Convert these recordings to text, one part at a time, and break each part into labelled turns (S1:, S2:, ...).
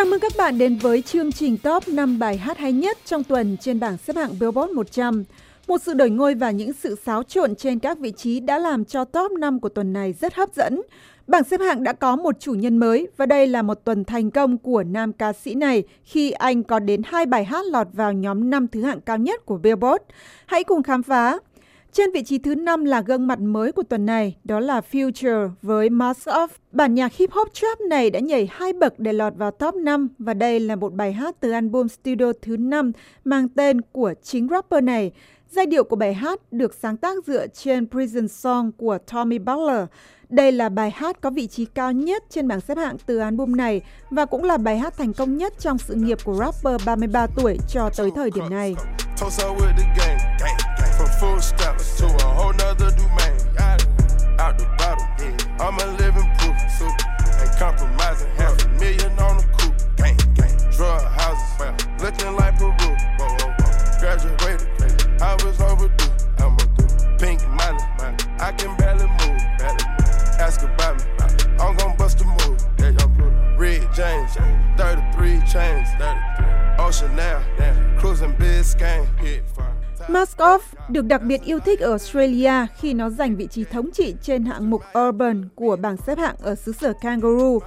S1: Chào mừng các bạn đến với chương trình top năm bài hát hay nhất trong tuần trên bảng xếp hạng Billboard 100. Một sự đổi ngôi và những sự xáo trộn trên các vị trí đã làm cho top năm của tuần này rất hấp dẫn. Bảng xếp hạng đã có một chủ nhân mới và đây là một tuần thành công của nam ca sĩ này khi anh có đến hai bài hát lọt vào nhóm năm thứ hạng cao nhất của Billboard. Hãy cùng khám phá. Trên vị trí thứ năm là gương mặt mới của tuần này, đó là Future với Mask Off. Bản nhạc hip hop trap này đã nhảy hai bậc để lọt vào top 5 và đây là một bài hát từ album studio thứ 5 mang tên của chính rapper này. Giai điệu của bài hát được sáng tác dựa trên Prison Song của Tommy Butler. Đây là bài hát có vị trí cao nhất trên bảng xếp hạng từ album này và cũng là bài hát thành công nhất trong sự nghiệp của rapper 33 tuổi cho tới thời điểm này.
S2: From food stamps to a whole nother domain. Out the bottle, yeah. I'm a living proof. Ain't compromising, half a million on the coupe. Gang, gang. Drug houses,
S1: looking like Peru. Graduated, I was overdue. I'm a dude. Pink money, I can barely move. Ask about me, I'm gon' bust a move. Red James, 33 chains. Ocean now, cruising Biscayne. Hit fire. Off được đặc biệt yêu thích ở Australia khi nó giành vị trí thống trị trên hạng mục Urban của bảng xếp hạng ở xứ sở Kangaroo.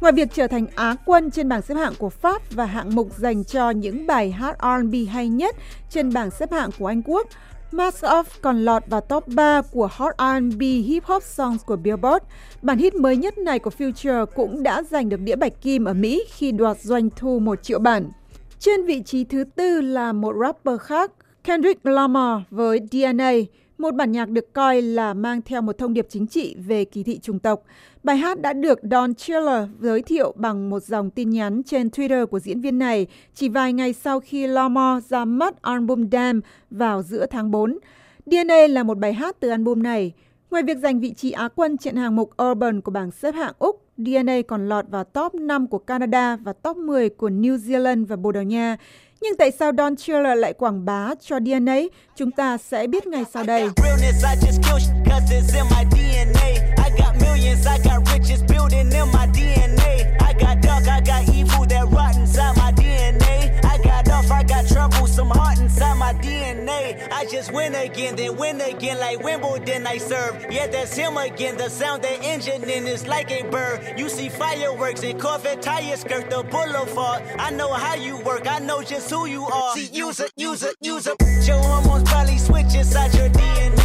S1: Ngoài việc trở thành Á quân trên bảng xếp hạng của Pháp và hạng mục dành cho những bài hát R&B hay nhất trên bảng xếp hạng của Anh Quốc, Mask Off còn lọt vào top 3 của Hot R&B Hip Hop Songs của Billboard. Bản hit mới nhất này của Future cũng đã giành được đĩa bạch kim ở Mỹ khi đoạt doanh thu 1 triệu bản. Trên vị trí thứ tư là một rapper khác, Kendrick Lamar với DNA, một bản nhạc được coi là mang theo một thông điệp chính trị về kỳ thị chủng tộc. Bài hát đã được Don Chiller giới thiệu bằng một dòng tin nhắn trên Twitter của diễn viên này chỉ vài ngày sau khi Lamar ra mắt album Damn vào giữa tháng 4. DNA là một bài hát từ album này. Ngoài việc giành vị trí Á quân trên hàng mục Urban của bảng xếp hạng Úc, DNA còn lọt vào top 5 của Canada và top 10 của New Zealand và Bồ Đào Nha. Nhưng tại sao Don Chiller lại quảng bá cho DNA? Chúng ta sẽ biết ngay sau đây. I just win again, then win again like Wimbledon I serve. Yeah, that's him again. The sound that engine in is like a bird. You see fireworks and Corvette tires skirt the boulevard. I know how you work, I know just who you are. See, use it, use it, use it. Your hormones probably switch inside your DNA.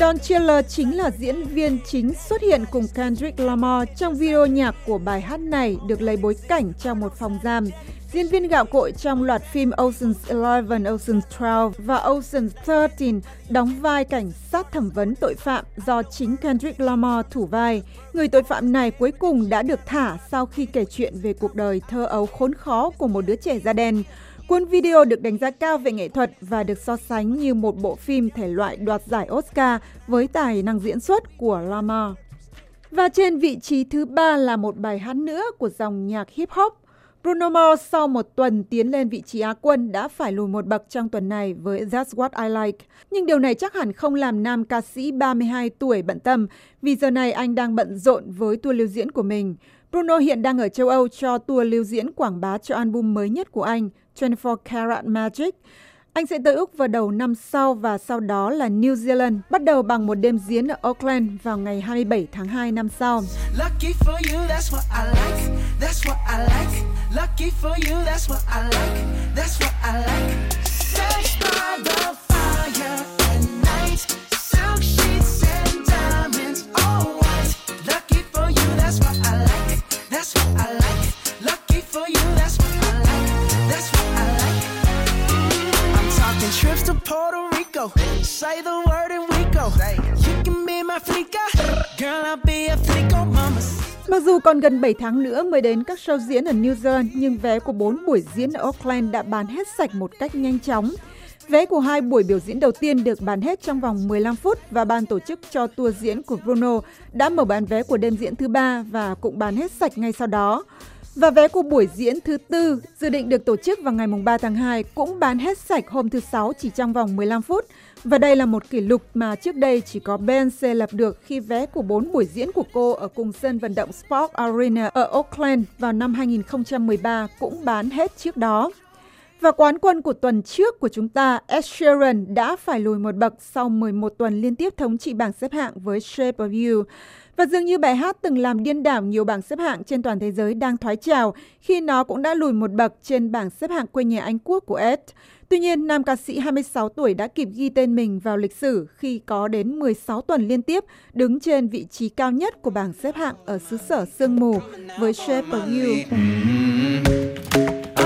S1: Don Chiller chính là diễn viên chính xuất hiện cùng Kendrick Lamar trong video nhạc của bài hát này được lấy bối cảnh trong một phòng giam. Diễn viên gạo cội trong loạt phim Ocean's Eleven, Ocean's Twelve và Ocean's Thirteen đóng vai cảnh sát thẩm vấn tội phạm do chính Kendrick Lamar thủ vai. Người tội phạm này cuối cùng đã được thả sau khi kể chuyện về cuộc đời thơ ấu khốn khó của một đứa trẻ da đen. Cuốn video được đánh giá cao về nghệ thuật và được so sánh như một bộ phim thể loại đoạt giải Oscar với tài năng diễn xuất của Lamar. Và trên vị trí thứ ba là một bài hát nữa của dòng nhạc hip hop Bruno Mars sau một tuần tiến lên vị trí Á quân đã phải lùi một bậc trong tuần này với That's What I Like. Nhưng điều này chắc hẳn không làm nam ca sĩ 32 tuổi bận tâm vì giờ này anh đang bận rộn với tour lưu diễn của mình. Bruno hiện đang ở châu Âu cho tour lưu diễn quảng bá cho album mới nhất của anh, 24 Karat Magic. Anh sẽ tới Úc vào đầu năm sau và sau đó là New Zealand, bắt đầu bằng một đêm diễn ở Auckland vào ngày 27 tháng 2 năm sau. Lucky Say the word and we go. You can be my flica. Girl, I'll be a flico mama. Mặc dù còn gần 7 tháng nữa mới đến các show diễn ở New Zealand, nhưng vé của 4 buổi diễn ở Auckland đã bán hết sạch một cách nhanh chóng. Vé của hai buổi biểu diễn đầu tiên được bán hết trong vòng 15 phút và ban tổ chức cho tour diễn của Bruno đã mở bán vé của đêm diễn thứ ba và cũng bán hết sạch ngay sau đó. Và vé của buổi diễn thứ tư dự định được tổ chức vào ngày 3 tháng 2 cũng bán hết sạch hôm thứ Sáu chỉ trong vòng 15 phút. Và đây là một kỷ lục mà trước đây chỉ có Beyoncé lập được khi vé của bốn buổi diễn của cô ở cùng sân vận động Sport Arena ở Oakland vào năm 2013 cũng bán hết trước đó. Và quán quân của tuần trước của chúng ta, Ed Sheeran đã phải lùi một bậc sau 11 tuần liên tiếp thống trị bảng xếp hạng với Shape of You. Và dường như bài hát từng làm điên đảo nhiều bảng xếp hạng trên toàn thế giới đang thoái trào khi nó cũng đã lùi một bậc trên bảng xếp hạng quê nhà Anh Quốc của Ed. Tuy nhiên, nam ca sĩ 26 tuổi đã kịp ghi tên mình vào lịch sử khi có đến 16 tuần liên tiếp đứng trên vị trí cao nhất của bảng xếp hạng ở xứ sở sương mù với Shape of You. Mm-hmm.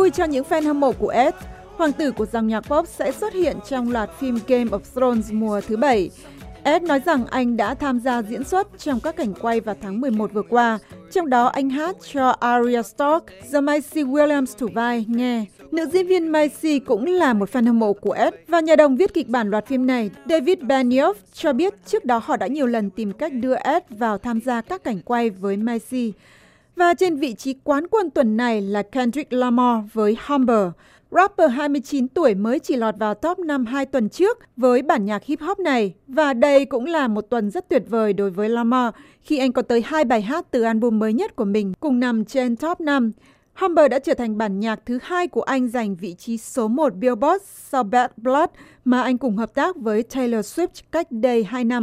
S1: Vui cho những fan hâm mộ của Ed, hoàng tử của dòng nhạc pop sẽ xuất hiện trong loạt phim Game of Thrones mùa thứ bảy. Ed nói rằng anh đã tham gia diễn xuất trong các cảnh quay vào tháng 11 vừa qua, trong đó anh hát cho Arya Stark, do Maisie Williams thủ vai nghe. Nữ diễn viên Maisie cũng là một fan hâm mộ của Ed và nhà đồng viết kịch bản loạt phim này, David Benioff cho biết trước đó họ đã nhiều lần tìm cách đưa Ed vào tham gia các cảnh quay với Maisie. Và trên vị trí quán quân tuần này là Kendrick Lamar với Humber. Rapper 29 tuổi mới chỉ lọt vào top 5 hai tuần trước với bản nhạc hip hop này. Và đây cũng là một tuần rất tuyệt vời đối với Lamar khi anh có tới hai bài hát từ album mới nhất của mình cùng nằm trên top 5. Humber đã trở thành bản nhạc thứ hai của anh giành vị trí số 1 Billboard sau Bad Blood mà anh cùng hợp tác với Taylor Swift cách đây 2 năm.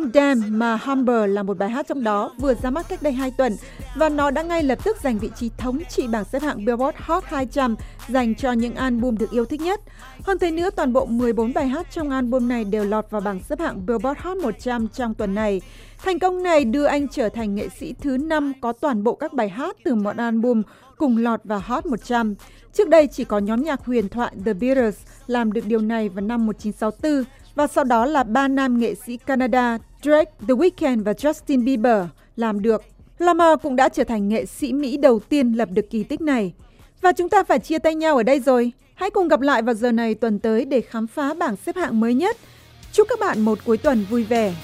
S1: Album Damn mà Humber là một bài hát trong đó vừa ra mắt cách đây 2 tuần và nó đã ngay lập tức giành vị trí thống trị bảng xếp hạng Billboard Hot 200 dành cho những album được yêu thích nhất. Hơn thế nữa, toàn bộ 14 bài hát trong album này đều lọt vào bảng xếp hạng Billboard Hot 100 trong tuần này. Thành công này đưa anh trở thành nghệ sĩ thứ năm có toàn bộ các bài hát từ một album cùng lọt vào Hot 100. Trước đây chỉ có nhóm nhạc huyền thoại The Beatles làm được điều này vào năm 1964 và sau đó là ba nam nghệ sĩ Canada Drake, The Weeknd và Justin Bieber làm được. Lamar cũng đã trở thành nghệ sĩ Mỹ đầu tiên lập được kỳ tích này. Và chúng ta phải chia tay nhau ở đây rồi. Hãy cùng gặp lại vào giờ này tuần tới để khám phá bảng xếp hạng mới nhất. Chúc các bạn một cuối tuần vui vẻ.